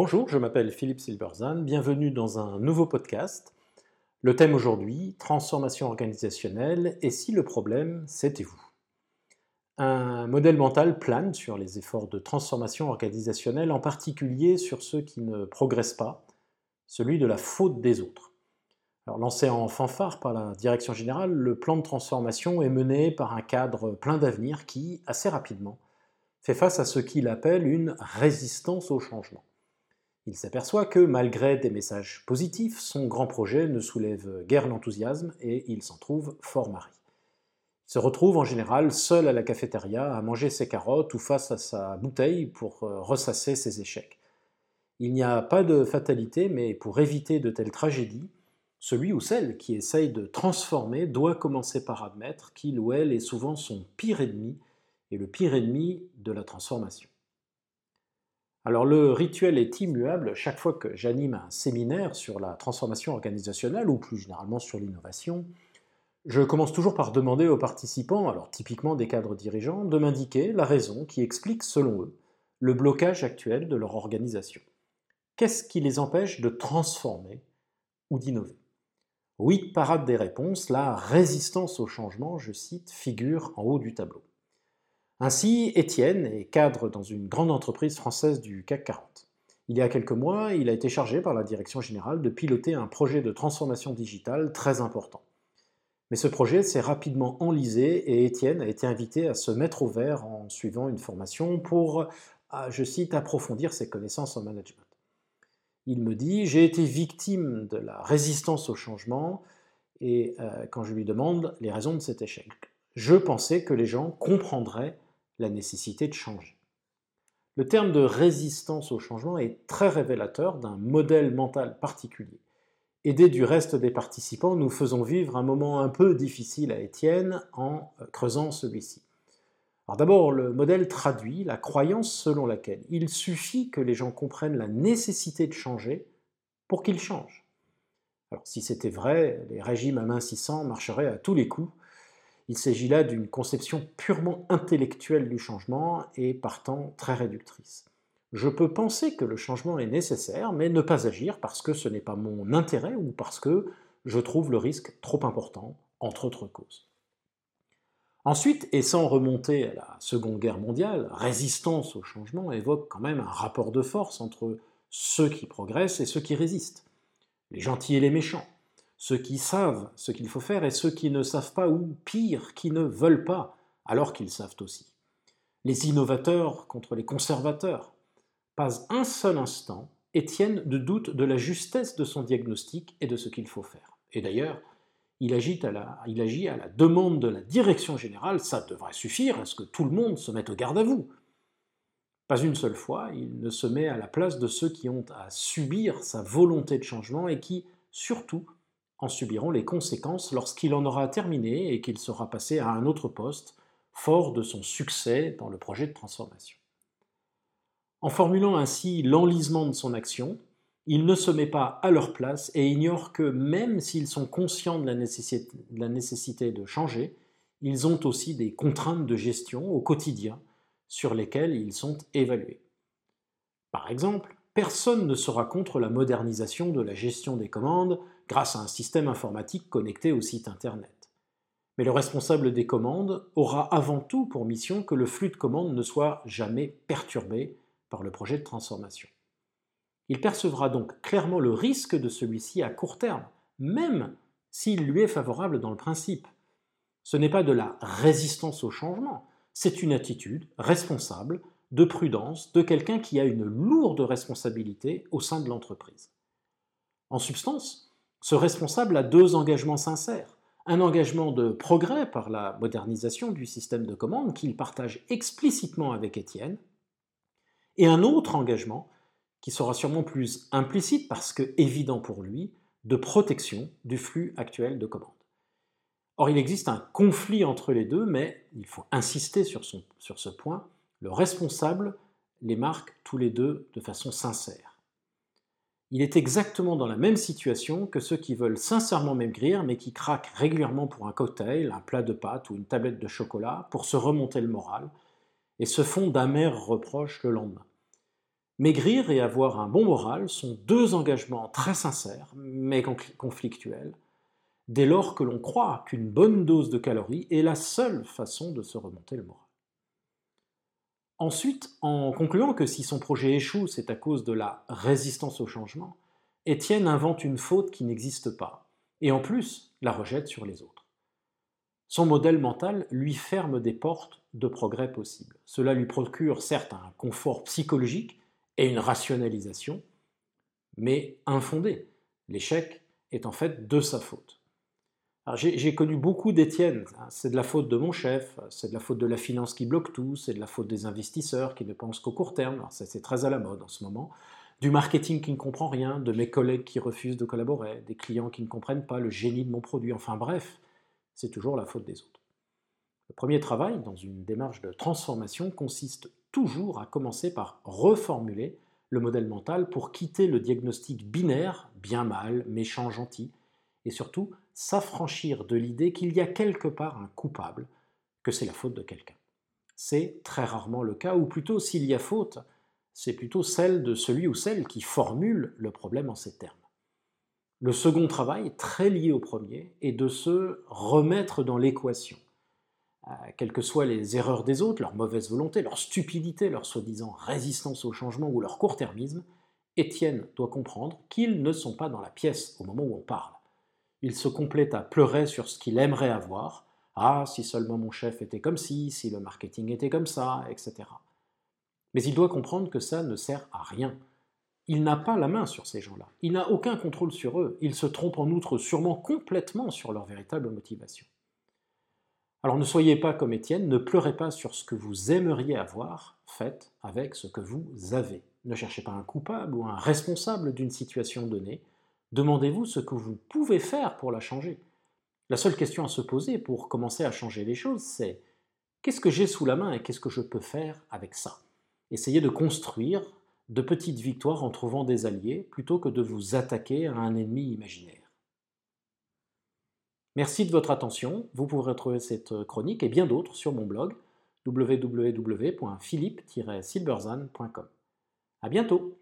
Bonjour, je m'appelle Philippe Silberzan, bienvenue dans un nouveau podcast. Le thème aujourd'hui, transformation organisationnelle, et si le problème, c'était vous? Un modèle mental plane sur les efforts de transformation organisationnelle, en particulier sur ceux qui ne progressent pas, celui de la faute des autres. Alors, lancé en fanfare par la direction générale, le plan de transformation est mené par un cadre plein d'avenir qui, assez rapidement, fait face à ce qu'il appelle une résistance au changement. Il s'aperçoit que, malgré des messages positifs, son grand projet ne soulève guère l'enthousiasme et il s'en trouve fort mari. Il se retrouve en général seul à la cafétéria à manger ses carottes ou face à sa bouteille pour euh, ressasser ses échecs. Il n'y a pas de fatalité, mais pour éviter de telles tragédies, celui ou celle qui essaye de transformer doit commencer par admettre qu'il ou elle est souvent son pire ennemi et le pire ennemi de la transformation. Alors le rituel est immuable chaque fois que j'anime un séminaire sur la transformation organisationnelle ou plus généralement sur l'innovation. Je commence toujours par demander aux participants, alors typiquement des cadres dirigeants, de m'indiquer la raison qui explique, selon eux, le blocage actuel de leur organisation. Qu'est-ce qui les empêche de transformer ou d'innover? Oui, parade des réponses, la résistance au changement, je cite, figure en haut du tableau. Ainsi, Étienne est cadre dans une grande entreprise française du CAC 40. Il y a quelques mois, il a été chargé par la direction générale de piloter un projet de transformation digitale très important. Mais ce projet s'est rapidement enlisé et Étienne a été invité à se mettre au vert en suivant une formation pour, je cite, approfondir ses connaissances en management. Il me dit J'ai été victime de la résistance au changement et euh, quand je lui demande les raisons de cet échec, je pensais que les gens comprendraient la nécessité de changer. Le terme de résistance au changement est très révélateur d'un modèle mental particulier. Aidé du reste des participants, nous faisons vivre un moment un peu difficile à Étienne en euh, creusant celui-ci. Alors d'abord, le modèle traduit la croyance selon laquelle il suffit que les gens comprennent la nécessité de changer pour qu'ils changent. Alors si c'était vrai, les régimes amincissants marcheraient à tous les coups, il s'agit là d'une conception purement intellectuelle du changement et partant très réductrice. Je peux penser que le changement est nécessaire, mais ne pas agir parce que ce n'est pas mon intérêt ou parce que je trouve le risque trop important, entre autres causes. Ensuite, et sans remonter à la Seconde Guerre mondiale, résistance au changement évoque quand même un rapport de force entre ceux qui progressent et ceux qui résistent, les gentils et les méchants, ceux qui savent ce qu'il faut faire et ceux qui ne savent pas, ou pire, qui ne veulent pas, alors qu'ils savent aussi. Les innovateurs contre les conservateurs. Pas un seul instant, Étienne ne doute de la justesse de son diagnostic et de ce qu'il faut faire. Et d'ailleurs, il, agit à la, il agit à la demande de la direction générale, ça devrait suffire à ce que tout le monde se mette au garde à vous. Pas une seule fois, il ne se met à la place de ceux qui ont à subir sa volonté de changement et qui, surtout, en subiront les conséquences lorsqu'il en aura terminé et qu'il sera passé à un autre poste, fort de son succès dans le projet de transformation. En formulant ainsi l'enlisement de son action, il ne se met pas à leur place et ignore que même s'ils sont conscients de la, nécessité, de la nécessité de changer, ils ont aussi des contraintes de gestion au quotidien sur lesquelles ils sont évalués. Par exemple, personne ne sera contre la modernisation de la gestion des commandes grâce à un système informatique connecté au site Internet. Mais le responsable des commandes aura avant tout pour mission que le flux de commandes ne soit jamais perturbé par le projet de transformation. Il percevra donc clairement le risque de celui-ci à court terme, même s'il lui est favorable dans le principe. Ce n'est pas de la résistance au changement, c'est une attitude responsable, de prudence, de quelqu'un qui a une lourde responsabilité au sein de l'entreprise. En substance, ce responsable a deux engagements sincères. Un engagement de progrès par la modernisation du système de commande qu'il partage explicitement avec Étienne, et un autre engagement qui sera sûrement plus implicite parce que évident pour lui, de protection du flux actuel de commandes. Or, il existe un conflit entre les deux, mais il faut insister sur, sur ce point, le responsable les marque tous les deux de façon sincère il est exactement dans la même situation que ceux qui veulent sincèrement maigrir mais qui craquent régulièrement pour un cocktail, un plat de pâtes ou une tablette de chocolat pour se remonter le moral et se font d'amers reproches le lendemain. Maigrir et avoir un bon moral sont deux engagements très sincères, mais conflictuels, dès lors que l'on croit qu'une bonne dose de calories est la seule façon de se remonter le moral. Ensuite, en concluant que si son projet échoue, c'est à cause de la résistance au changement, Étienne invente une faute qui n'existe pas, et en plus la rejette sur les autres. Son modèle mental lui ferme des portes de progrès possibles. Cela lui procure certes un confort psychologique et une rationalisation, mais infondé. L'échec est en fait de sa faute. J'ai connu beaucoup d'Étienne. C'est de la faute de mon chef, c'est de la faute de la finance qui bloque tout, c'est de la faute des investisseurs qui ne pensent qu'au court terme. C'est très à la mode en ce moment. Du marketing qui ne comprend rien, de mes collègues qui refusent de collaborer, des clients qui ne comprennent pas le génie de mon produit. Enfin bref, c'est toujours la faute des autres. Le premier travail dans une démarche de transformation consiste toujours à commencer par reformuler le modèle mental pour quitter le diagnostic binaire, bien mal, méchant, gentil, et surtout s'affranchir de l'idée qu'il y a quelque part un coupable, que c'est la faute de quelqu'un. C'est très rarement le cas, ou plutôt s'il y a faute, c'est plutôt celle de celui ou celle qui formule le problème en ces termes. Le second travail, très lié au premier, est de se remettre dans l'équation. Euh, quelles que soient les erreurs des autres, leur mauvaise volonté, leur stupidité, leur soi-disant résistance au changement ou leur court-termisme, Étienne doit comprendre qu'ils ne sont pas dans la pièce au moment où on parle il se complète à pleurer sur ce qu'il aimerait avoir. Ah, si seulement mon chef était comme ci, si le marketing était comme ça, etc. Mais il doit comprendre que ça ne sert à rien. Il n'a pas la main sur ces gens-là. Il n'a aucun contrôle sur eux. Il se trompe en outre sûrement complètement sur leur véritable motivation. Alors ne soyez pas comme Étienne, ne pleurez pas sur ce que vous aimeriez avoir, faites avec ce que vous avez. Ne cherchez pas un coupable ou un responsable d'une situation donnée, Demandez-vous ce que vous pouvez faire pour la changer. La seule question à se poser pour commencer à changer les choses, c'est qu'est-ce que j'ai sous la main et qu'est-ce que je peux faire avec ça? Essayez de construire de petites victoires en trouvant des alliés plutôt que de vous attaquer à un ennemi imaginaire. Merci de votre attention. Vous pourrez retrouver cette chronique et bien d'autres sur mon blog www.philippe-silberzan.com. À bientôt!